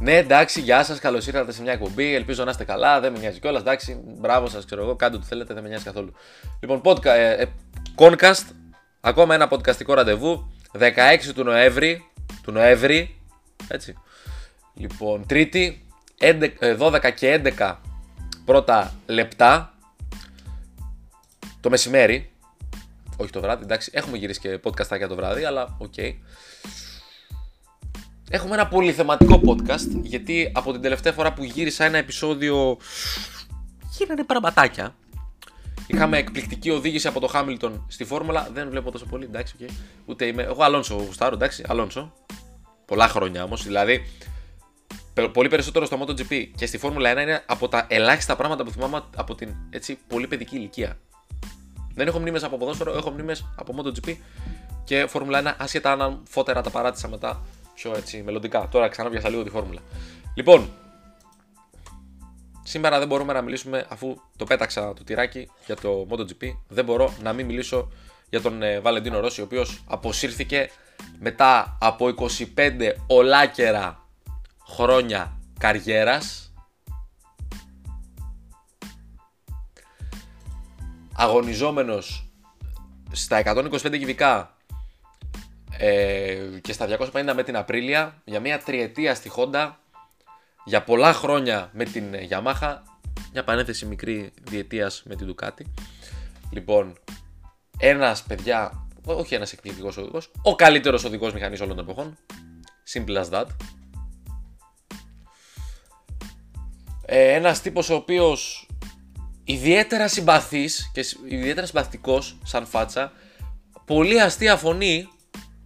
Ναι, εντάξει, γεια σας, καλώς ήρθατε σε μια εκπομπή. Ελπίζω να είστε καλά, δεν με νοιάζει κιόλας. Εντάξει, μπράβο σας, ξέρω εγώ, κάντε ό,τι θέλετε, δεν με νοιάζει καθόλου. Λοιπόν, podcast, ε, ε, ΚωνCast, ακόμα ένα podcast ικό ραντεβού. 16 του Νοέμβρη. Του Νοέμβρη, έτσι. Λοιπόν, Τρίτη, 12 ε, και 11 πρώτα λεπτά το μεσημέρι. Όχι το βράδυ, εντάξει, έχουμε γυρίσει και podcast το βράδυ, αλλά okay. Έχουμε ένα πολύ θεματικό podcast, γιατί από την τελευταία φορά που γύρισα ένα επεισόδιο γίνανε παραμπατάκια. Είχαμε εκπληκτική οδήγηση από το Χάμιλτον στη Φόρμουλα. Δεν βλέπω τόσο πολύ, εντάξει, okay. ούτε είμαι. Εγώ Αλόνσο γουστάρω, εντάξει, Αλόνσο. Πολλά χρόνια όμως, δηλαδή πολύ περισσότερο στο MotoGP και στη Φόρμουλα 1 είναι από τα ελάχιστα πράγματα που θυμάμαι από την έτσι, πολύ παιδική ηλικία. Δεν έχω μνήμες από ποδόσφαιρο, έχω μνήμες από MotoGP και Φόρμουλα 1, άσχετα αν φώτερα τα παράτησα μετά πιο έτσι μελλοντικά. Τώρα ξανά πιάσα λίγο τη φόρμουλα. Λοιπόν, σήμερα δεν μπορούμε να μιλήσουμε αφού το πέταξα το τυράκι για το MotoGP. Δεν μπορώ να μην μιλήσω για τον ε, Βαλεντίνο Ρώση, ο οποίος αποσύρθηκε μετά από 25 ολάκερα χρόνια καριέρας αγωνιζόμενος στα 125 κυβικά ε, και στα 250 με την Απρίλια για μια τριετία στη Honda για πολλά χρόνια με την Yamaha μια πανέθεση μικρή διετίας με την Ducati λοιπόν ένας παιδιά όχι ένας εκπληκτικός οδηγός ο καλύτερος οδηγός μηχανής όλων των εποχών. Simple as that. Ε, ένας τύπος ο οποίος ιδιαίτερα συμπαθής και ιδιαίτερα συμπαθητικός σαν φάτσα πολύ αστεία φωνή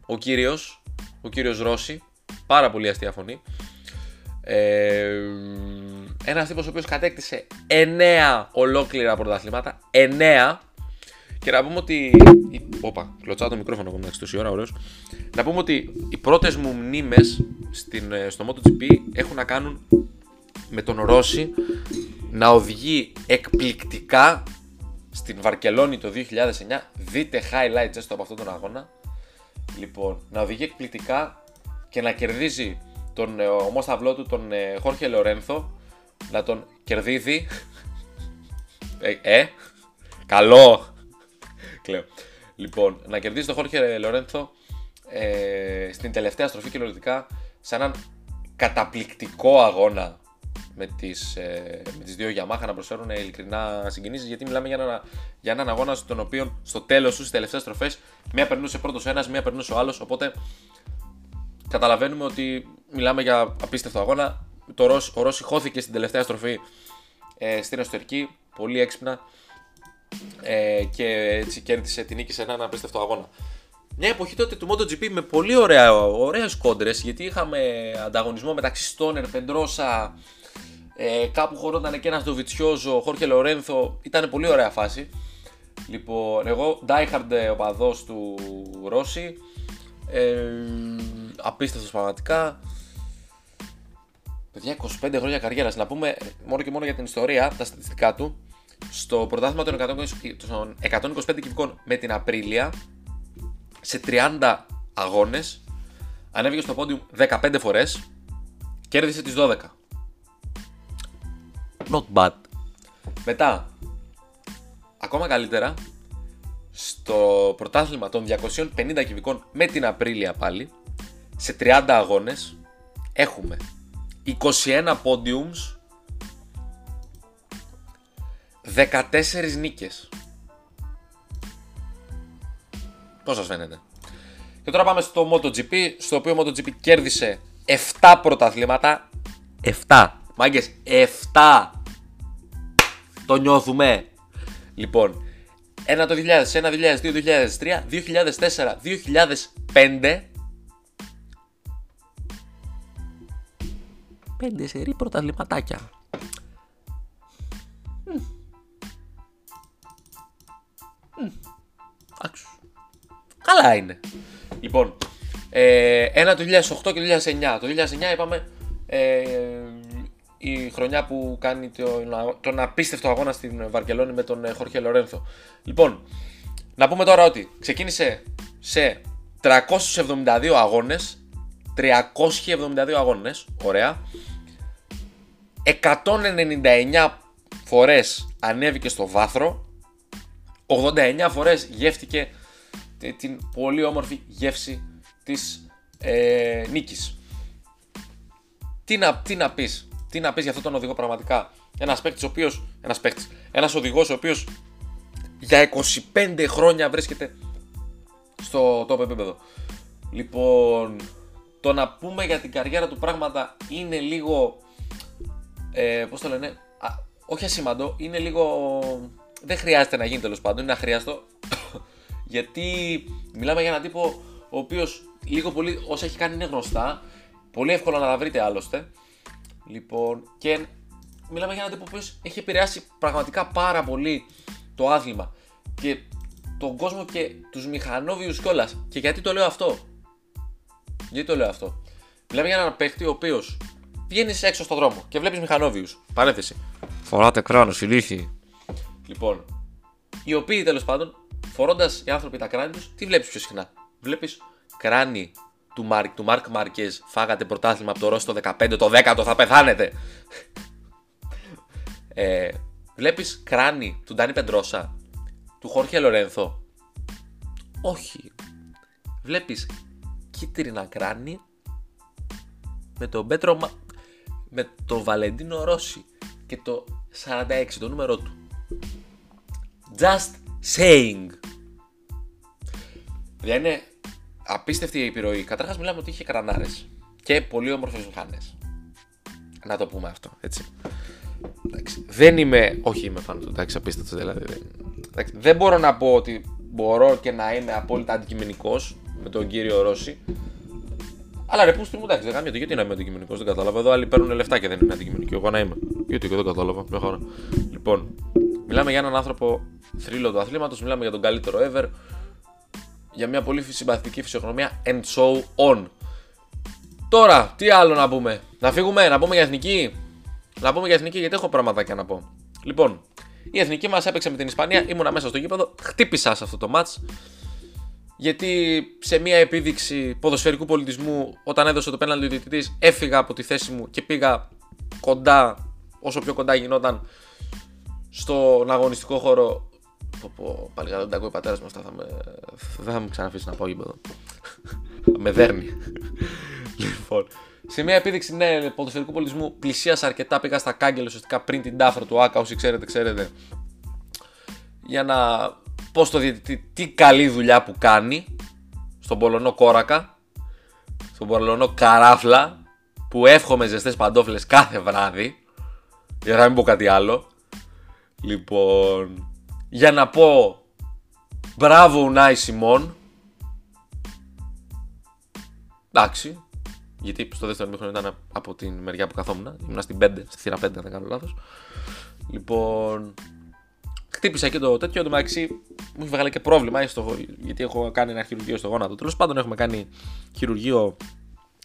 ο κύριος, ο κύριος Ρώση, πάρα πολύ αστεία φωνή. Ε, ένας τύπος ο οποίος κατέκτησε 9 ολόκληρα πρωταθλήματα, 9 και να πούμε ότι. Όπα, κλωτσάω το μικρόφωνο ακόμα τόση ώρα, ωραίος. Να πούμε ότι οι πρώτες μου μνήμες ε, στο MotoGP έχουν να κάνουν με τον Ρώση να οδηγεί εκπληκτικά στην Βαρκελόνη το 2009. Δείτε highlights έστω από αυτόν τον αγώνα. Λοιπόν, να οδηγεί εκπληκτικά και να κερδίζει τον ε, ομόσταυλό του, τον ε, Χόρχε Λορένθο, να τον κερδίζει. ε, ε, καλό. Κλαίω. Λοιπόν, να κερδίζει τον Χόρχε Λορένθο ε, στην τελευταία στροφή κυριολεκτικά σε έναν καταπληκτικό αγώνα με τις, ε, με τις δύο Yamaha να προσφέρουν ειλικρινά συγκινήσεις γιατί μιλάμε για, ένα, για έναν αγώνα στον οποίο στο τέλος τους στις τελευταίες στροφές μία περνούσε πρώτος ένας, μία περνούσε ο άλλος οπότε καταλαβαίνουμε ότι μιλάμε για απίστευτο αγώνα το Ρώση, ο Ρώση χώθηκε στην τελευταία στροφή ε, στην εσωτερική πολύ έξυπνα ε, και έτσι κέρδισε την νίκη σε έναν απίστευτο αγώνα. Μια εποχή τότε του MotoGP με πολύ ωραία, ωραίες κόντρες γιατί είχαμε ανταγωνισμό μεταξύ Stoner, Πεντρόσα, ε, κάπου χωρόταν και ένα Ντοβιτσιόζο, Χόρχε Λορένθο. Ήταν πολύ ωραία φάση. Λοιπόν, εγώ diehard οπαδό του Ρώση. Ε, Απίστευτος πραγματικά. Παιδιά, 25 χρόνια καριέρας. Να πούμε μόνο και μόνο για την ιστορία, τα στατιστικά του. Στο πρωτάθλημα των 125 κυβικών με την Απρίλια, σε 30 αγώνες, ανέβηκε στο πόντιου 15 φορές, κέρδισε τις 12. Not bad. Μετά, ακόμα καλύτερα, στο πρωτάθλημα των 250 κυβικών με την Απρίλια πάλι, σε 30 αγώνες, έχουμε 21 podiums, 14 νίκες. Πώς σας φαίνεται; Και τώρα πάμε στο MotoGP, στο οποίο MotoGP κέρδισε 7 πρωταθλήματα. 7. Μάγκες, 7. Το νιώθουμε. Λοιπόν, ένα το 2001, 2002, 2003, 2004, 2005. Πέντε σερή πρωταθληματάκια. Καλά είναι. Λοιπόν, ε, ένα το 2008 και το 2009. Το 2009 είπαμε ε, η χρονιά που κάνει τον, τον απίστευτο αγώνα στην Βαρκελόνη με τον Χόρχε Λορένθο. Λοιπόν, να πούμε τώρα ότι ξεκίνησε σε 372 αγώνες, 372 αγώνες, ωραία. 199 φορές ανέβηκε στο βάθρο, 89 φορές γεύτηκε την πολύ όμορφη γεύση της ε, νίκης. Τι να, τι να πεις, τι να πεις για αυτόν τον οδηγό πραγματικά; Ένας παίκτης ο οποίος, ένας παίκτης, ένας οδηγός ο οποίος για 25 χρόνια βρίσκεται στο top επίπεδο. Λοιπόν, το να πούμε για την καριέρα του πράγματα είναι λίγο, ε, πώς το λένε, α, όχι ασήμαντο, είναι λίγο, δεν χρειάζεται να γίνει τέλος πάντων, είναι αχρίαστο, γιατί μιλάμε για έναν τύπο ο οποίος λίγο πολύ όσα έχει κάνει είναι γνωστά, πολύ εύκολο να τα βρείτε άλλωστε, λοιπόν, και μιλάμε για έναν τύπο ο οποίος έχει επηρεάσει πραγματικά πάρα πολύ το άθλημα και τον κόσμο και τους μηχανόβιους κιόλας. Και γιατί το λέω αυτό; Γιατί το λέω αυτό; Μιλάμε για έναν παίχτη ο οποίος βγαίνει έξω στον δρόμο και βλέπεις μηχανόβιους. Παρέθεση. Φοράτε κράνος, ηλίθιοι. Λοιπόν, οι οποίοι τέλος πάντων, φορώντας οι άνθρωποι τα κράνη τους, τι βλέπεις πιο συχνά; Βλέπεις κράνη του Μάρκ, του Μάρκ Μάρκε. Φάγατε πρωτάθλημα από το Ρώση το 15, το 10 θα πεθάνετε. ε, Βλέπεις κράνη του Ντάνι Πεντρόσα, του Χόρχε Λορένθο; Όχι. Βλέπεις κίτρινα κράνη με τον Πέτρο με το Βαλεντίνο Ρώση και το 46 το νούμερο του. Just saying. Δηλαδή είναι απίστευτη η επιρροή. Καταρχάς μιλάμε ότι είχε κρανάρες και πολύ όμορφες μηχάνες. Να το πούμε αυτό, έτσι. Εντάξει, δεν είμαι, όχι είμαι φαν του, εντάξει, απίστευτος δηλαδή. Εντάξει, δεν μπορώ να πω ότι μπορώ και να είμαι απόλυτα αντικειμενικός με τον κύριο Ρώση. Αλλά ρε, πού μου εντάξει, δεν το γιατί να είμαι αντικειμενικός, δεν κατάλαβα. Εδώ άλλοι παίρνουν λεφτά και δεν είναι αντικειμενικοί. Εγώ να είμαι. Γιατί και δεν κατάλαβα. Μια χαρά. Λοιπόν, μιλάμε για έναν άνθρωπο θρύλο του αθλήματος, μιλάμε για τον καλύτερο ever. Για μια πολύ συμπαθητική φυσιογνωμία and so on. Τώρα, τι άλλο να πούμε; Να φύγουμε, να πούμε για εθνική; Να πούμε για εθνική, γιατί έχω πραγματάκια να πω. Λοιπόν, η εθνική μας έπαιξε με την Ισπανία, ήμουνα μέσα στο γήπεδο, χτύπησα σε αυτό το match γιατί σε μια επίδειξη ποδοσφαιρικού πολιτισμού, όταν έδωσε το πέναλτι ο διαιτητής, έφυγα από τη θέση μου και πήγα κοντά, όσο πιο κοντά γινόταν, στον αγωνιστικό χώρο. Το πω πάλι δεν τα ακούει ο πατέρας μου αυτά, θα με... δεν θα μου ξαναφήσει να πάω γήπεδο. με δέρνει. λοιπόν, σε μια επίδειξη ναι, ποδοσφαιρικού πολιτισμού πλησίασα αρκετά. Πήγα στα κάγκελ ουσιαστικά πριν την τάφρα του Άκα. Όσοι ξέρετε, ξέρετε. Για να πω στο διαιτητή τι καλή δουλειά που κάνει στον Πολωνό Κόρακα, στον Πολωνό Καράφλα, που εύχομαι ζεστές παντόφλες κάθε βράδυ, για να μην πω κάτι άλλο. Λοιπόν, για να πω μπράβο Ουνάι Σιμών. Εντάξει, γιατί στο δεύτερο μήχρονο ήταν από την μεριά που καθόμουν. Ήμουν στην 5, στη θύρα 5, αν δεν κάνω λάθος. Λοιπόν, χτύπησα και το τέτοιο. Το μεταξύ μου έχει βγάλει και πρόβλημα, στο, γιατί έχω κάνει ένα χειρουργείο στο γόνατο. Τέλος πάντων, έχουμε κάνει χειρουργείο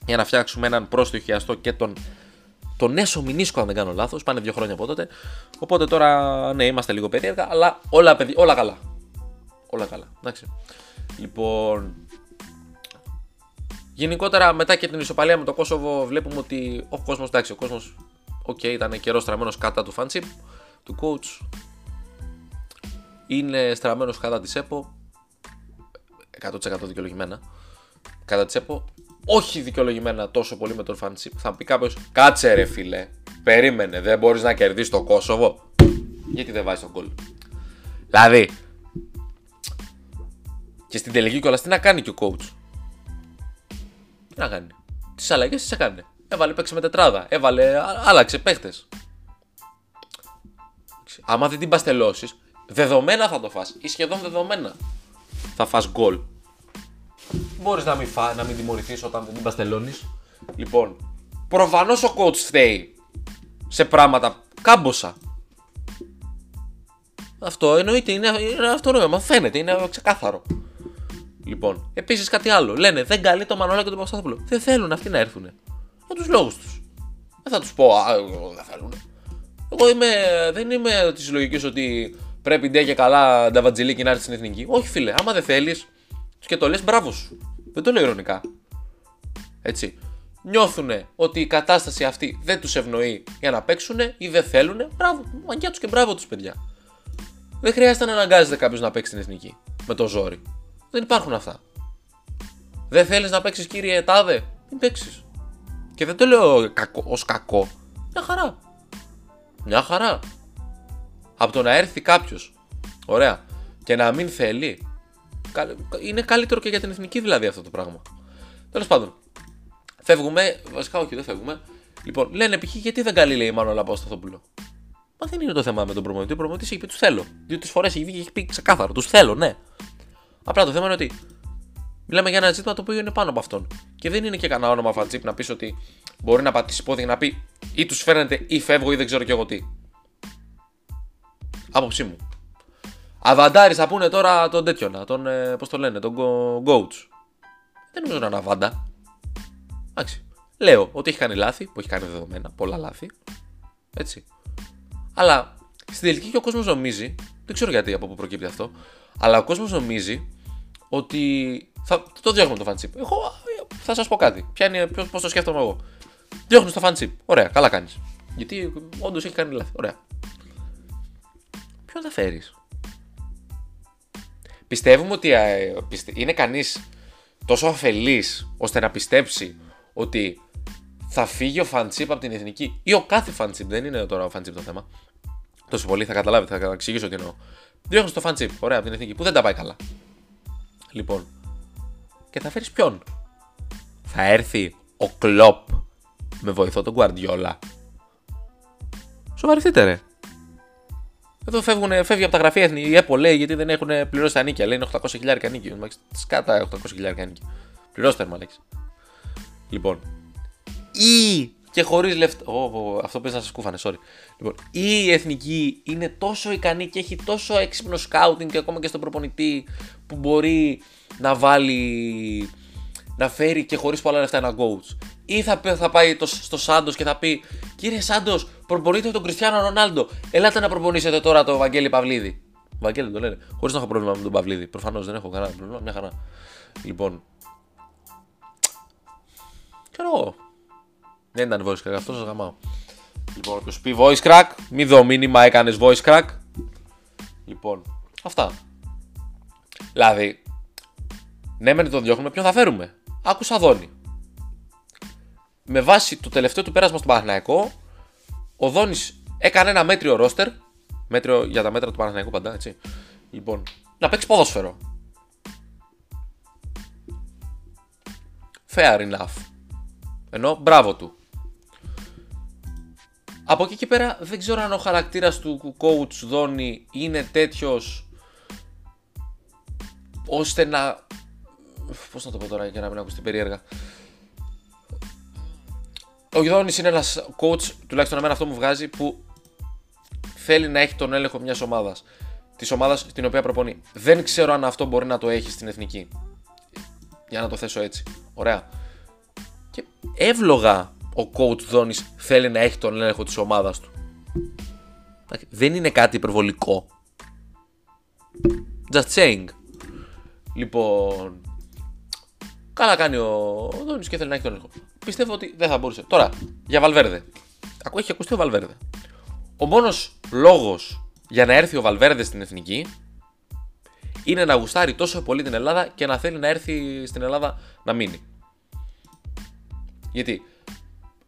για να φτιάξουμε έναν πρόσθιο χιαστό και τον, τον έσω μηνίσκο, αν δεν κάνω λάθος. Πάνε δύο χρόνια από τότε. Οπότε τώρα, ναι, είμαστε λίγο περίεργα, αλλά όλα, παιδιά, όλα καλά. Όλα καλά. Εντάξει. Λοιπόν, Γενικότερα μετά και την ισοπαλία με το Κόσοβο βλέπουμε ότι ο κόσμος, εντάξει, ο κόσμος, okay, ήταν καιρός στραμμένος κατά του Φαν'τ Σιπ, του coach, είναι στραμμένος κατά της ΕΠΟ. 100% δικαιολογημένα. Κατά της ΕΠΟ. Όχι δικαιολογημένα τόσο πολύ με τον Φαντσίπ. Θα πει κάποιος, κάτσε ρε φίλε. Περίμενε, δεν μπορείς να κερδίσεις το Κόσοβο. Γιατί δεν βάζει τον κόλ. Δηλαδή. Και στην τελική κιόλας τι να κάνει και ο coach; Τι να κάνει; Τις αλλαγές τις έκανε. Έβαλε παίξει με τετράδα. Έβαλε, άλλαξε παίχτες. Άμα δεν την παστελώσεις, Δεδομένα θα το φας ή σχεδόν δεδομένα θα φας γκολ. Μπορείς να μην, φά, να μην τιμωρηθείς όταν δεν την παστελώνεις. Λοιπόν, προφανώς ο coach φταίει σε πράγματα κάμποσα. Αυτό εννοείται, είναι, είναι αυτονόημα, φαίνεται, είναι ξεκάθαρο. Λοιπόν, επίσης κάτι άλλο. Λένε δεν καλεί το Μανώλα και τον Παπασταθόπουλο. Δεν θέλουν αυτοί να έρθουν. Για τους λόγους τους. Δεν θα τους πω, Α, δεν θέλουν. Εγώ είμαι, δεν είμαι της λογικής ότι πρέπει ντε και καλά νταβατζιλίκι να έρθει στην εθνική. Όχι, φίλε, άμα δεν θέλεις και το λες, μπράβο σου. Δεν το λέω ειρωνικά. Έτσι. Νιώθουν ότι η κατάσταση αυτή δεν τους ευνοεί για να παίξουν ή δεν θέλουν. Μπράβο, μαγιά τους και μπράβο τους, παιδιά. Δεν χρειάζεται να αναγκάζεται κάποιος να παίξει την εθνική με το ζόρι. Δεν υπάρχουν αυτά. Δεν θέλεις να παίξεις, κύριε Τάδε, μην παίξεις. Και δεν το λέω κακό, ως κακό. Μια χαρά. Μια χαρά. Από το να έρθει κάποιος, ωραία, και να μην θέλει, είναι καλύτερο και για την εθνική δηλαδή αυτό το πράγμα. Τέλος πάντων, φεύγουμε. Βασικά, όχι, δεν φεύγουμε. Λοιπόν, λένε π.χ. γιατί δεν καλεί, λέει μάλλον Σταθόπουλο. Μα δεν είναι το θέμα με τον προμονητή. Ο προμονητής έχει πει τους θέλω. Δύο-τρει φορές έχει βγει και έχει πει ξεκάθαρο. Τους θέλω, ναι. Απλά το θέμα είναι ότι μιλάμε για ένα ζήτημα το οποίο είναι πάνω από αυτόν. Και δεν είναι και κανένα όνομα φατζίπ να πεις ότι μπορεί να πατήσει πόδι και να πει ή τους φαίνεται ή φεύγω ή δεν ξέρω κι εγώ τι. Άποψή μου. Αβαντάρι θα πούνε τώρα τον τέτοιον, τον, ε, πώς το λένε, τον Goats. Δεν νομίζω να είναι αβάντα. Εντάξει. Λέω ότι έχει κάνει λάθη, που έχει κάνει δεδομένα, πολλά λάθη. Έτσι. Αλλά στην τελική και ο κόσμος νομίζει, δεν ξέρω γιατί από πού προκύπτει αυτό, αλλά ο κόσμος νομίζει ότι. Θα, το διώχνουμε το fanship. Εγώ θα σας πω κάτι. Ποια είναι, πώς το σκέφτομαι εγώ. Διώχνεις το fanship. Ωραία, καλά κάνεις. Γιατί όντως έχει κάνει λάθη. Ωραία. Ποιον θα φέρεις; Πιστεύουμε ότι ε, είναι κανείς τόσο αφελής ώστε να πιστέψει ότι θα φύγει ο φαντσίπ από την εθνική ή ο κάθε φαντσίπ. Δεν είναι τώρα ο φαντσίπ το θέμα. Τόσο πολύ θα καταλάβετε, θα εξηγήσω τι εννοώ. Διώχνεις το φαντσίπ, ωραία, από την εθνική που δεν τα πάει καλά. Λοιπόν, και θα φέρεις ποιον; Θα έρθει ο Κλοπ με βοηθό τον Guardiola. Σοβαρευτείτε ρε. Εδώ φεύγουν, φεύγει από τα γραφεία η Apple λέει γιατί δεν έχουν πληρώσει τα νίκια. Λέει είναι 800 χιλιάρικα νίκη. Σκάτα 800 χιλιάρικα νίκη. Πληρώστε μα λέξη. Λοιπόν. Ή και χωρίς λεφτά. Oh, αυτό παίζει να σας κούφανε, sorry. Λοιπόν, ή η εθνική είναι τόσο ικανή και έχει τόσο έξυπνο σκάουτινγκ και ακόμα και στον προπονητή που μπορεί να βάλει. να φέρει και χωρίς πολλά λεφτά ένα coach. Ή θα, θα πάει το, στο Σάντος και θα πει: Κύριε Σάντος, προπονείτε τον Κριστιανό Ρονάλντο. Ελάτε να προπονήσετε τώρα το Βαγγέλη Παυλίδη. Βαγγέλη το λένε. Χωρίς να έχω πρόβλημα με τον Παυλίδη. Προφανώς δεν έχω κανένα πρόβλημα. Μια χαρά. Λοιπόν. Ξέρω Δεν ήταν voice crack, αυτό σας γαμάω. Λοιπόν, όποιο πει voice crack, μη δω μήνυμα έκανες voice crack. Λοιπόν, αυτά. Δηλαδή, ναι, μεν το διώχνουμε, ποιον θα φέρουμε. Άκουσα Δόνι με βάση το τελευταίο του πέρασμα στον Παναθηναϊκό, ο Δόνης έκανε ένα μέτριο ρόστερ. Μέτριο για τα μέτρα του Παναθηναϊκού παντά, έτσι. Λοιπόν, να παίξει ποδόσφαιρο. Fair enough. Ενώ μπράβο του. Από εκεί και πέρα δεν ξέρω αν ο χαρακτήρας του coach Δόνη είναι τέτοιος ώστε να... Πώς να το πω τώρα για να μην ακουστεί περίεργα. Ο Γιώργος είναι ένας coach, τουλάχιστον εμένα αυτό μου βγάζει, που θέλει να έχει τον έλεγχο μιας ομάδας. Της ομάδας την οποία προπονεί. Δεν ξέρω αν αυτό μπορεί να το έχει στην εθνική. Για να το θέσω έτσι. Ωραία. Και εύλογα ο coach Δόνης θέλει να έχει τον έλεγχο της ομάδας του. Δεν είναι κάτι υπερβολικό. Just saying. Λοιπόν. Καλά κάνει ο Δόνης και θέλει να έχει τον έλεγχο πιστεύω ότι δεν θα μπορούσε. Τώρα, για Βαλβέρδε. Ακούω, έχει ακουστεί ο Βαλβέρδε. Ο μόνος λόγος για να έρθει ο Βαλβέρδε στην εθνική είναι να γουστάρει τόσο πολύ την Ελλάδα και να θέλει να έρθει στην Ελλάδα να μείνει. Γιατί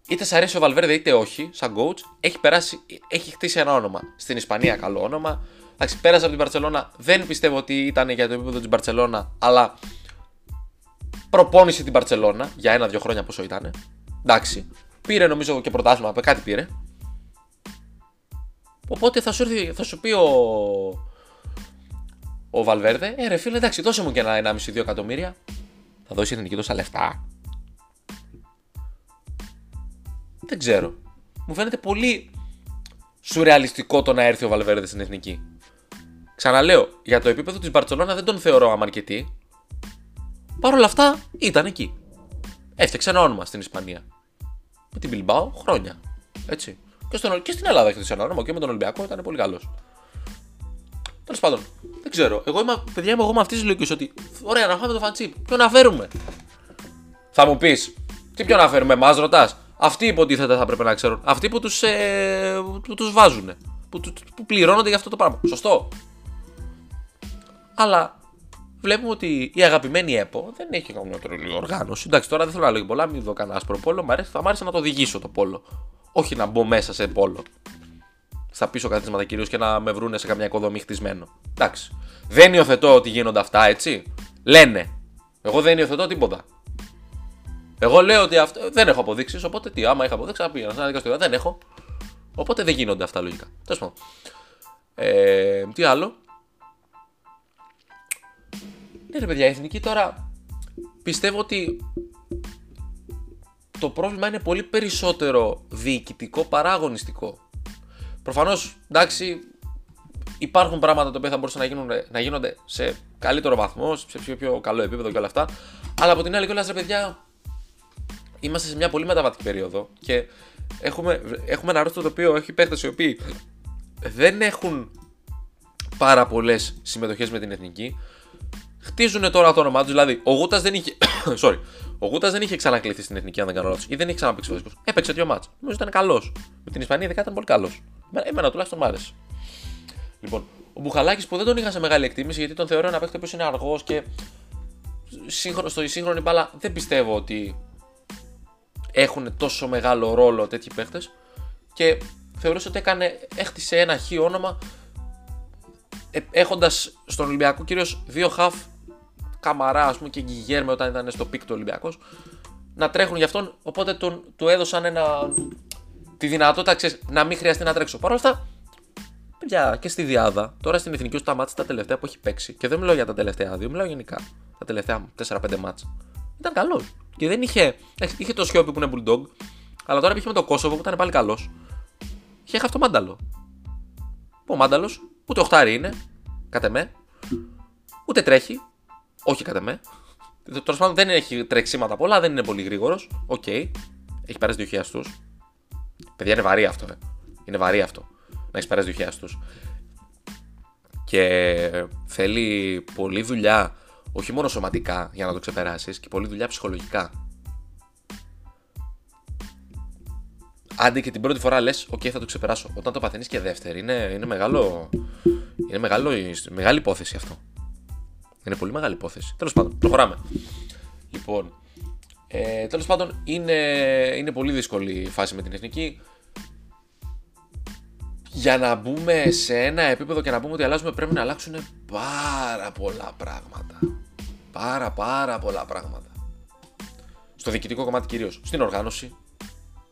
είτε σ' αρέσει ο Βαλβέρδε είτε όχι, σαν coach, έχει, περάσει, έχει χτίσει ένα όνομα. Στην Ισπανία καλό όνομα. Εντάξει, πέρασε από την Παρσελώνα. Δεν πιστεύω ότι ήταν για το επίπεδο της Παρσελώνα, αλλά προπόνησε την Παρσελώνα για ένα-δύο χρόνια πόσο ήταν. Εντάξει. Πήρε νομίζω και πρωτάθλημα, κάτι πήρε. Οπότε θα σου, έρθει, θα σου πει ο, ο Βαλβέρδε, ε ρε φίλε, εντάξει, δώσε μου και ένα 1,5-2 εκατομμύρια. Θα δώσει η εθνική τόσα λεφτά. Δεν ξέρω. Μου φαίνεται πολύ σουρεαλιστικό το να έρθει ο Βαλβέρδε στην εθνική. Ξαναλέω, για το επίπεδο της Μπαρσελόνα δεν τον θεωρώ αμαρκετή. Παρ' όλα αυτά ήταν εκεί. Έφτιαξε ένα όνομα στην Ισπανία. Με την Bilbao χρόνια. Έτσι. Και, στον, και στην Ελλάδα έφτιαξε ένα όνομα και με τον Ολυμπιακό ήταν πολύ καλός. Τέλος πάντων, δεν ξέρω. Εγώ είμαι, παιδιά είμαι εγώ με αυτής της λογικής ότι ωραία να φάμε το φαντσίπ. Ποιο να φέρουμε. Θα μου πεις, Τι πιο να φέρουμε, εμά ρωτάς. Αυτοί υποτίθεται θα πρέπει να ξέρουν. Αυτοί που τους ε, που τους βάζουν. Που, που πληρώνονται για αυτό το πράγμα. Σωστό. Αλλά βλέπουμε ότι η αγαπημένη ΕΠΟ δεν έχει καμία τρελή οργάνωση. Εντάξει, τώρα δεν θέλω να λέω πολλά, μην δω κανένα άσπρο πόλο. Μ αρέσει, θα μ' άρεσε να το οδηγήσω το πόλο. Όχι να μπω μέσα σε πόλο. Στα πίσω καθίσματα κυρίως και να με βρούνε σε καμιά οικοδομή χτισμένο. Εντάξει. Δεν υιοθετώ ότι γίνονται αυτά, έτσι. Λένε. Εγώ δεν υιοθετώ τίποτα. Εγώ λέω ότι αυτό δεν έχω αποδείξεις. Οπότε τι, άμα είχα αποδείξει, θα πήγαινα σε ένα δικαστήριο. Δεν έχω. Οπότε δεν γίνονται αυτά λογικά. Τέλος πάντων. Ε, τι άλλο; Ναι, ρε παιδιά, η εθνική τώρα πιστεύω ότι το πρόβλημα είναι πολύ περισσότερο διοικητικό παρά αγωνιστικό. Προφανώς, εντάξει, υπάρχουν πράγματα τα οποία θα μπορούσαν να, γίνουν, να γίνονται σε καλύτερο βαθμό, σε πιο, πιο καλό επίπεδο και όλα αυτά. Αλλά από την άλλη, κιόλας, ρε παιδιά, είμαστε σε μια πολύ μεταβατική περίοδο και έχουμε, έχουμε ένα ρόστο το οποίο έχει παίχτες οι οποίοι δεν έχουν πάρα πολλές συμμετοχές με την εθνική. Χτίζουν τώρα το όνομά τους. Δηλαδή, ο Γούτας δεν είχε. Sorry. Ο Γούτας δεν είχε ξανακληθεί στην εθνική, αν δεν κάνω λάθος. Ή δεν είχε ξαναπέξει βασικό. Έπαιξε δύο μάτς. Νομίζω ήταν καλός. Με την Ισπανία ειδικά ήταν πολύ καλός. Εμένα τουλάχιστον μου άρεσε. Λοιπόν, ο Μπουχαλάκης που δεν τον είχα σε μεγάλη εκτίμηση γιατί τον θεωρώ ένα παίκτη που είναι αργός και στο σύγχρονη μπάλα δεν πιστεύω ότι έχουν τόσο μεγάλο ρόλο τέτοιοι παίχτε. Και θεωρούσα ότι έκανε, έχτισε ένα χι όνομα ε, έχοντας στον Ολυμπιακό κυρίως δύο χαφ Καμαρά ας πούμε, και Γκυγέρμε όταν ήταν στο πικ του Ολυμπιακός να τρέχουν γι' αυτόν. Οπότε τον, του έδωσαν ένα, τη δυνατότητα ξέρεις, να μην χρειαστεί να τρέξω. Παρ' όλα αυτά, παιδιά και στη Διάδα, τώρα στην εθνική σου τα μάτια τα τελευταία που έχει παίξει. Και δεν μιλάω για τα τελευταία δύο, μιλάω γενικά. Τα τελευταία 4-5 ματς. Ήταν καλός. Και δεν είχε. Είχε το Σιώπη που είναι Bulldog, αλλά τώρα πήγε με το Κόσοβο που ήταν πάλι καλός. Είχε χάσει το Μάνταλο. Που ο Μάνταλος ούτε οχτάρι είναι, κατά με. Ούτε τρέχει, όχι κατά με. Τέλος πάντων δεν έχει τρεξίματα πολλά, δεν είναι πολύ γρήγορος. Okay. Έχει περάσει δύο χιαστούς. Παιδιά είναι βαρύ αυτό. Ε. Είναι βαρύ αυτό. Να έχεις περάσει δύο χιαστούς. Και θέλει πολλή δουλειά, όχι μόνο σωματικά για να το ξεπεράσεις, και πολλή δουλειά ψυχολογικά. Άντε και την πρώτη φορά λες: Οκ, θα το ξεπεράσω. Όταν το παθαίνεις και δεύτερη, είναι, είναι, μεγάλο, είναι μεγάλο, μεγάλη υπόθεση αυτό. Είναι πολύ μεγάλη υπόθεση. Τέλος πάντων, προχωράμε. Λοιπόν, ε, τέλος πάντων είναι, είναι πολύ δύσκολη η φάση με την εθνική. Για να μπούμε σε ένα επίπεδο και να πούμε ότι αλλάζουμε πρέπει να αλλάξουν πάρα πολλά πράγματα. Πάρα πάρα πολλά πράγματα. Στο διοικητικό κομμάτι κυρίως. Στην οργάνωση.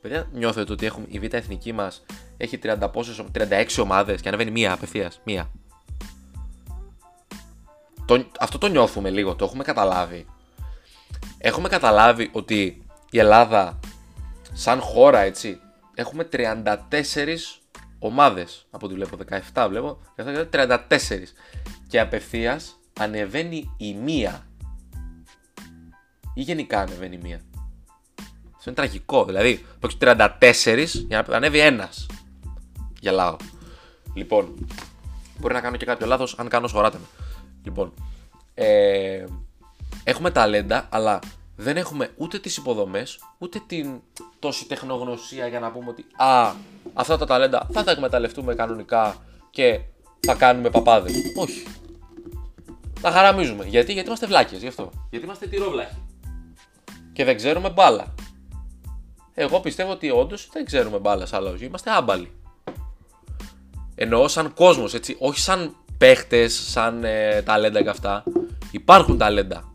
Παιδιά, νιώθετε ότι έχουμε, η β' εθνική μας έχει 30 36 ομάδες και ανεβαίνει μία απευθείας. Μία. Το, αυτό το νιώθουμε λίγο, το έχουμε καταλάβει. Έχουμε καταλάβει ότι η Ελλάδα, σαν χώρα, έτσι, έχουμε 34 ομάδες. Από ό,τι βλέπω, 17 βλέπω, 34. Και απευθείας ανεβαίνει η μία. Ή γενικά ανεβαίνει η μία. Αυτό είναι τραγικό. Δηλαδή, που 34 για να ανέβει ένας. Γελάω. Λοιπόν, μπορεί να κάνω και κάποιο λάθος. Αν κάνω, σωράτε με. Λοιπόν, ε, έχουμε ταλέντα, αλλά δεν έχουμε ούτε τις υποδομές, ούτε την τόση τεχνογνωσία για να πούμε ότι α, αυτά τα ταλέντα θα τα εκμεταλλευτούμε κανονικά και θα κάνουμε παπάδες. Όχι. Τα χαραμίζουμε. Γιατί, γιατί είμαστε βλάκες, γι' αυτό. Γιατί είμαστε τυρόβλαχοι. Και δεν ξέρουμε μπάλα. Εγώ πιστεύω ότι όντως δεν ξέρουμε μπάλα σαν Είμαστε άμπαλοι. Εννοώ σαν κόσμος, έτσι. Όχι σαν παίχτες, σαν ε, ταλέντα και αυτά. Υπάρχουν ταλέντα.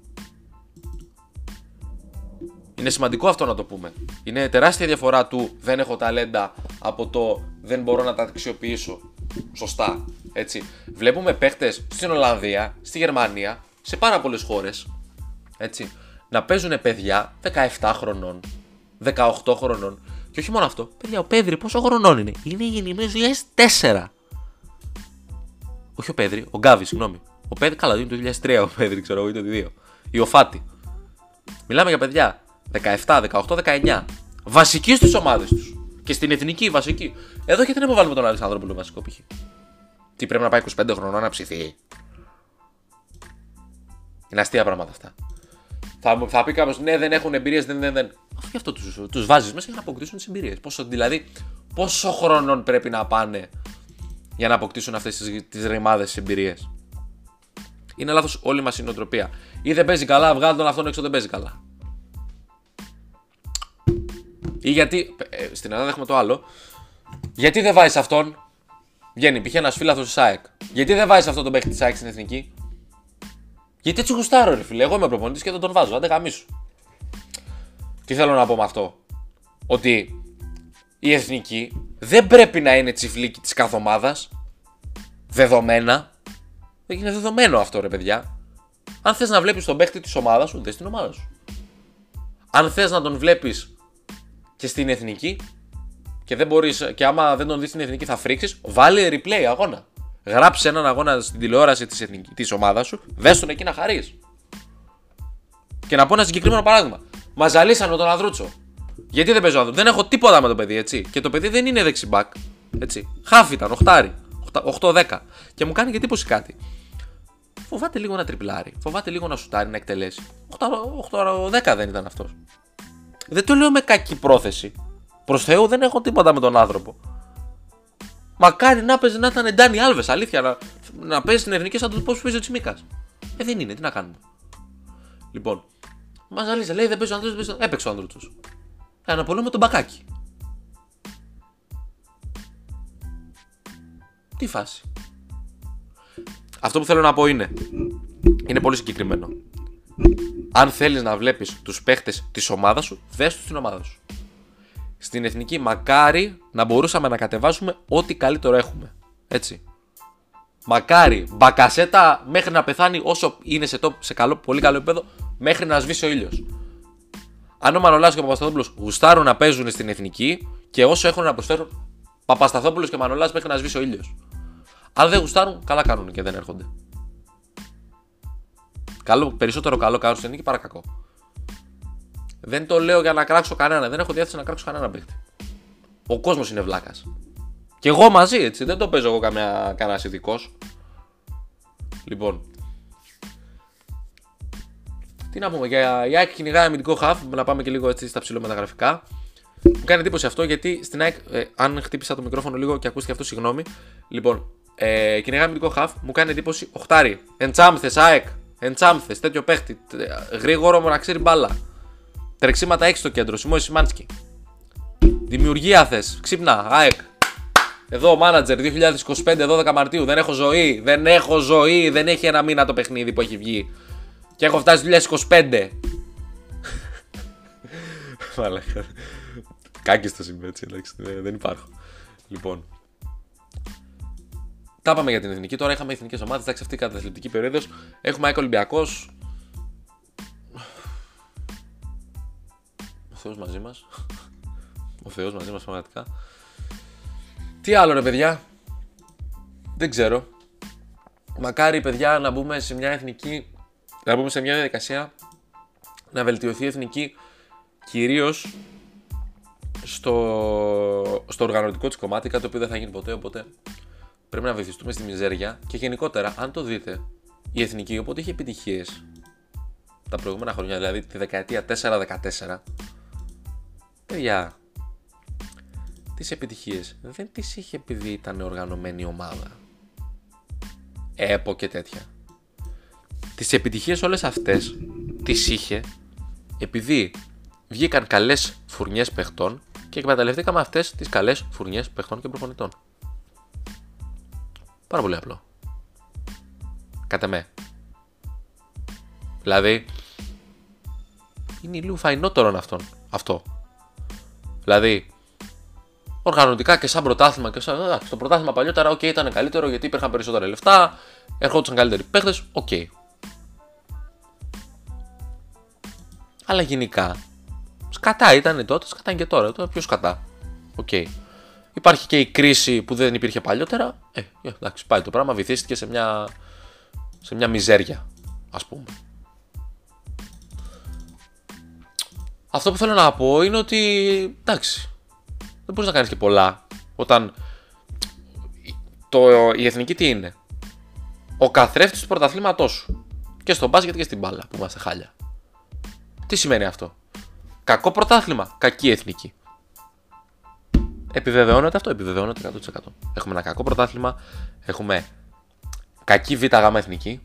Είναι σημαντικό αυτό να το πούμε. Είναι τεράστια διαφορά του δεν έχω ταλέντα από το δεν μπορώ να τα αξιοποιήσω. Σωστά. Έτσι. Βλέπουμε παίχτες στην Ολλανδία, στη Γερμανία, σε πάρα πολλές χώρες. Έτσι. Να παίζουν παιδιά 17 χρονών, 18 χρονών. Και όχι μόνο αυτό. Παιδιά, ο Πέδρη πόσο χρονών είναι; Είναι γεννημένος 2004. Όχι ο Πέδρη, ο Γκάβι, συγγνώμη. Ο Πέδρη, καλά, είναι το 2003 ο Πέδρη, ξέρω εγώ, ή το 2002. Ή ο Φάτι. Μιλάμε για παιδιά 17, 18, 19. Βασικοί στις ομάδες τους. Και στην εθνική βασική. Εδώ γιατί να βάλουμε τον Αλεξάνδρο που είναι βασικό π.χ. Τι πρέπει να πάει 25 χρονών να ψηθεί; Είναι αστεία πράγματα αυτά. Θα, θα πει κάποιος, ναι, δεν έχουν εμπειρίες, δεν, δεν, δεν. Γι' αυτό τους τους βάζεις μέσα για να αποκτήσουν τις εμπειρίες. Δηλαδή, πόσο χρόνο πρέπει να πάνε για να αποκτήσουν αυτές τις ρημάδες εμπειρίες. Είναι λάθος όλη μας η νοοτροπία. Ή δεν παίζει καλά, βγάλει τον αυτόν έξω δεν παίζει καλά. Ή γιατί. Ε, στην Ελλάδα έχουμε το άλλο. Γιατί δεν βάζεις αυτόν. Βγαίνει, π.χ. ένας φίλαθο της ΣΑΕΚ. Γιατί δεν βάζεις αυτόν τον παίχτη της ΣΑΕΚ στην εθνική; Γιατί έτσι γουστάρω, ρε φίλε. Εγώ είμαι προπονητής και δεν τον βάζω. Άντε γαμίσου. Τι θέλω να πω με αυτό; Ότι η εθνική δεν πρέπει να είναι τσιφλίκι της κάθε ομάδα. Δεδομένα. Δεν είναι δεδομένο αυτό, ρε παιδιά. Αν θες να βλέπεις τον παίχτη της ομάδας σου, δες την ομάδα σου. Αν θες να τον βλέπεις και στην εθνική και δεν μπορείς, και άμα δεν τον δεις στην εθνική θα φρίξεις, βάλε replay αγώνα. Γράψε έναν αγώνα στην τηλεόραση της της ομάδας σου, δες τον εκεί να χαρείς. Και να πω ένα συγκεκριμένο παράδειγμα. Μα ζαλίσανε τον Ανδρούτσο. Γιατί δεν παίζω Ανδρούτσο. Δεν έχω τίποτα με το παιδί, έτσι. Και το παιδί δεν είναι δεξιμπάκ. Έτσι. Χάφ ήταν, οχτάρι. 8-10. Και μου κάνει και εντύπωση κάτι. Φοβάται λίγο να τριπλάρει. Φοβάται λίγο να σουτάρει, να εκτελέσει. 8-10 δεν ήταν αυτός. Δεν το λέω με κακή πρόθεση. Προς Θεού δεν έχω τίποτα με τον άνθρωπο. Μακάρι να παίζει να ήταν Ντάνι Άλβες, αλήθεια. Να, να παίζει στην εθνική σαν το πώ παίζει ο Τσιμίκας. Ε, δεν είναι, τι να κάνουμε. Λοιπόν, μας ζαλίζει, λέει δεν παίζει ο Ανδρούτσο. Έπαιξε ο Ανδρούτσο. Ε, με τον μπακάκι. Τι φάση. Αυτό που θέλω να πω είναι. Είναι πολύ συγκεκριμένο. Αν θέλεις να βλέπεις τους παίχτες της ομάδας σου, δες τους στην ομάδα σου. Στην εθνική, μακάρι να μπορούσαμε να κατεβάσουμε ό,τι καλύτερο έχουμε. Έτσι. Μακάρι μπακασέτα μέχρι να πεθάνει όσο είναι σε, το, σε καλό, πολύ καλό επίπεδο, μέχρι να σβήσει ο ήλιος. Αν ο Μανολάς και ο Παπασταθόπουλος γουστάρουν να παίζουν στην εθνική και όσο έχουν να προσφέρουν, Παπασταθόπουλος και Μανολάς μέχρι να σβήσει ο ήλιος. Αν δεν γουστάρουν, καλά κάνουν και δεν έρχονται. Καλό, περισσότερο καλό κάνουν στην εθνική παρά κακό. Δεν το λέω για να κράξω κανένα. Δεν έχω διάθεση να κράξω κανένα παίχτη. Ο κόσμος είναι βλάκας. Και εγώ μαζί, έτσι. Δεν το παίζω εγώ καμιά, κανένας ειδικός. Λοιπόν. Τι να πούμε, για η ΑΕΚ κυνηγάει αμυντικό χαφ. Να πάμε και λίγο έτσι στα ψηλομεταγραφικά. Μου κάνει εντύπωση αυτό γιατί στην ΑΕΚ, ε, αν χτύπησα το μικρόφωνο λίγο και ακούστηκε αυτό, συγγνώμη. Λοιπόν, ε, κυνηγάει αμυντικό χαφ. Μου κάνει εντύπωση οχτάρι. Εντσάμθες, ΑΕΚ. Εντσάμθες, τέτοιο παίχτη. Γρήγορο μου να ξέρει μπάλα. Τρεξίματα έχεις στο κέντρο. Σιμώη Σιμάνσκι. Δημιουργία θες. Ξύπνα. ΑΕΚ. Εδώ, μάνατζερ 2025, 12 Μαρτίου. Δεν έχω ζωή. Δεν έχω ζωή. Δεν έχει ένα μήνα το παιχνίδι που έχει βγει. Και έχω φτάσει 2025. Μαλάκα. Κάκι στο σημείο έτσι, εντάξει. Δεν υπάρχω. Λοιπόν. Τα πάμε για την εθνική. Τώρα είχαμε εθνικές ομάδες. Εντάξει, αυτή η καταθλιπτική περίοδο. Έχουμε ΑΕΚ Ολυμπιακός. Θεός μαζί μας. Ο Θεός μαζί μας πραγματικά. Τι άλλο ρε παιδιά. Δεν ξέρω. Μακάρι παιδιά να μπούμε σε μια εθνική, να μπούμε σε μια διαδικασία να βελτιωθεί η εθνική κυρίως στο, στο οργανωτικό της κομμάτι, κάτι το οποίο δεν θα γίνει ποτέ, οπότε πρέπει να βοηθηθούμε στη μιζέρια και γενικότερα, αν το δείτε, η εθνική όποτε είχε επιτυχίες τα προηγούμενα χρόνια, δηλαδή τη δεκαετία 4-14, Παιδιά, τις επιτυχίες δεν τις είχε επειδή ήταν οργανωμένη ομάδα. ΕΠΟ και τέτοια. Τις επιτυχίες όλες αυτές τις είχε επειδή βγήκαν καλές φουρνιές παιχτών και εκμεταλλευτήκαμε αυτές τις καλές φουρνιές παιχτών και προπονητών. Πάρα πολύ απλό. Κατά με. Δηλαδή, είναι λίγο φαϊνότερον αυτόν, αυτό. Δηλαδή, οργανωτικά και σαν πρωτάθλημα και σαν. Εντάξει, το πρωτάθλημα παλιότερα, OK, ήταν καλύτερο γιατί υπήρχαν περισσότερα λεφτά, ερχόντουσαν καλύτεροι παίχτες, OK. Αλλά γενικά, σκατά ήταν τότε, σκατά είναι και τώρα. Τώρα πιο σκατά; Okay. Υπάρχει και η κρίση που δεν υπήρχε παλιότερα. Ε, ε, εντάξει, πάει το πράγμα, βυθίστηκε σε μια, σε μια μιζέρια, ας πούμε. Αυτό που θέλω να πω είναι ότι εντάξει, δεν μπορείς να κάνεις και πολλά όταν το, η εθνική τι είναι; Ο καθρέφτης του πρωταθλήματός σου. Και στον μπάσκετ και στην μπάλα που είμαστε χάλια. Τι σημαίνει αυτό; Κακό πρωτάθλημα, κακή εθνική. Επιβεβαιώνεται αυτό, επιβεβαιώνεται 100%. Έχουμε ένα κακό πρωτάθλημα, έχουμε κακή β' γάμα εθνική.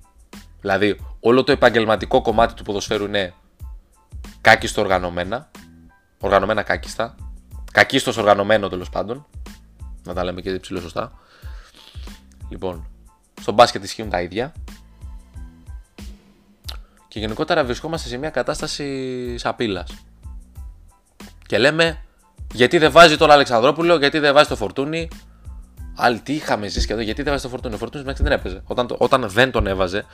Δηλαδή, όλο το επαγγελματικό κομμάτι του ποδοσφαίρου είναι κάκιστο οργανωμένα. Οργανωμένα κάκιστα. Κακίστος οργανωμένο τέλος πάντων. Να τα λέμε και ψηλό σωστά. Λοιπόν, στο μπάσκετ ισχύουν τα ίδια. Και γενικότερα βρισκόμαστε σε μια κατάσταση σαπίλας. Και λέμε, γιατί δεν βάζει τον Αλεξανδρόπουλο, γιατί δεν βάζει το Φορτούνι; Άλλοι τι είχαμε ζήσει και εδώ, γιατί δεν βάζει το Φορτούνι; Ο Φορτούνι μέχρι δεν έπαιζε. Όταν, όταν δεν τον έβαζε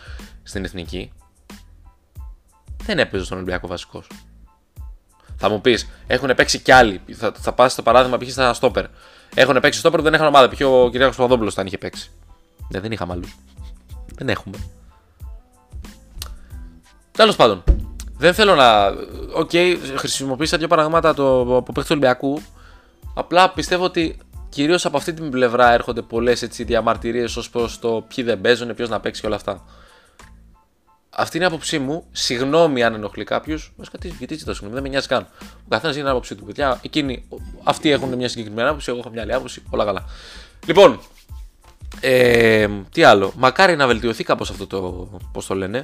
στην εθνική, δεν έπαιζε στον Ολυμπιακό βασικός. Θα μου πεις, έχουν παίξει κι άλλοι. Θα, θα πας στο παράδειγμα π.χ. στα Στόπερ. Έχουν παίξει στόπερ που δεν είχαν ομάδα. Π.χ. ο κ. Παπαδόπουλος αν είχε παίξει. Ναι, δεν είχαμε άλλους. Δεν έχουμε. Τέλος πάντων. Δεν θέλω να. Okay, χρησιμοποίησα δύο παραδείγματα το, από παίχτη του Ολυμπιακού. Απλά πιστεύω ότι κυρίως από αυτή την πλευρά έρχονται πολλές διαμαρτυρίες ως προς το ποιοι δεν παίζουν, ποιος να παίξει και όλα αυτά. Αυτή είναι η άποψή μου. Συγγνώμη αν ενοχλεί κάποιος. Βασικά τι γιατί το συγγνώμη, δεν με νοιάζει καν. Ο καθένας έχει την άποψή του. Παιδιά, εκείνοι, αυτοί έχουν μια συγκεκριμένη άποψη, εγώ έχω μια άλλη άποψη. Όλα καλά. Λοιπόν, ε, τι άλλο. Μακάρι να βελτιωθεί κάπως αυτό το. Πώς το λένε.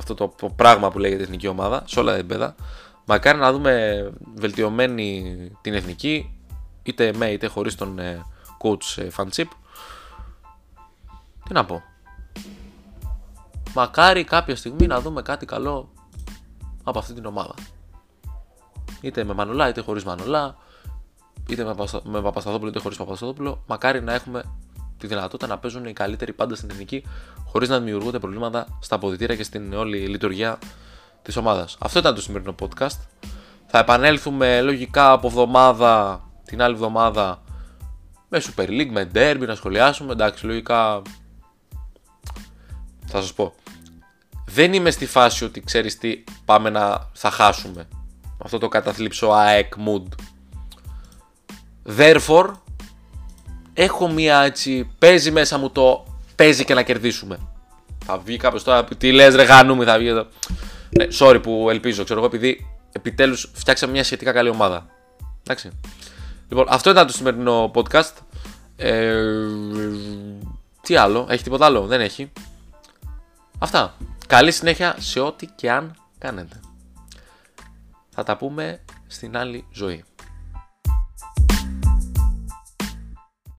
Αυτό το, πράγμα που λέγεται εθνική ομάδα σε όλα τα επίπεδα. Μακάρι να δούμε βελτιωμένη την εθνική είτε με είτε χωρίς τον ε, coach ε, Fanchip. Τι να πω. Μακάρι κάποια στιγμή να δούμε κάτι καλό από αυτή την ομάδα. Είτε με Μανολά είτε χωρίς Μανολά, είτε με, με Παπασταθόπουλο είτε χωρίς Παπασταθόπουλο. Μακάρι να έχουμε τη δυνατότητα να παίζουν οι καλύτεροι πάντα στην εθνική χωρίς να δημιουργούνται προβλήματα στα αποδητήρια και στην όλη λειτουργία της ομάδας. Αυτό ήταν το σημερινό podcast. Θα επανέλθουμε λογικά από εβδομάδα την άλλη εβδομάδα με Super League, με Derby να σχολιάσουμε. Εντάξει, λογικά θα σας πω. Δεν είμαι στη φάση ότι ξέρεις τι πάμε να θα χάσουμε. Αυτό το καταθλίψο ΑΕΚ mood. Therefore, έχω μία έτσι, παίζει μέσα μου το παίζει και να κερδίσουμε. Θα βγει κάποιος τώρα, τι λες ρε γανούμι, θα βγει εδώ. Ναι, sorry που ελπίζω, ξέρω εγώ, επειδή επιτέλους φτιάξαμε μια σχετικά καλή ομάδα. Εντάξει. Λοιπόν, αυτό ήταν το σημερινό podcast. Ε, τι άλλο, έχει τίποτα άλλο, δεν έχει. Αυτά. Καλή συνέχεια σε ό,τι και αν κάνετε. Θα τα πούμε στην άλλη ζωή.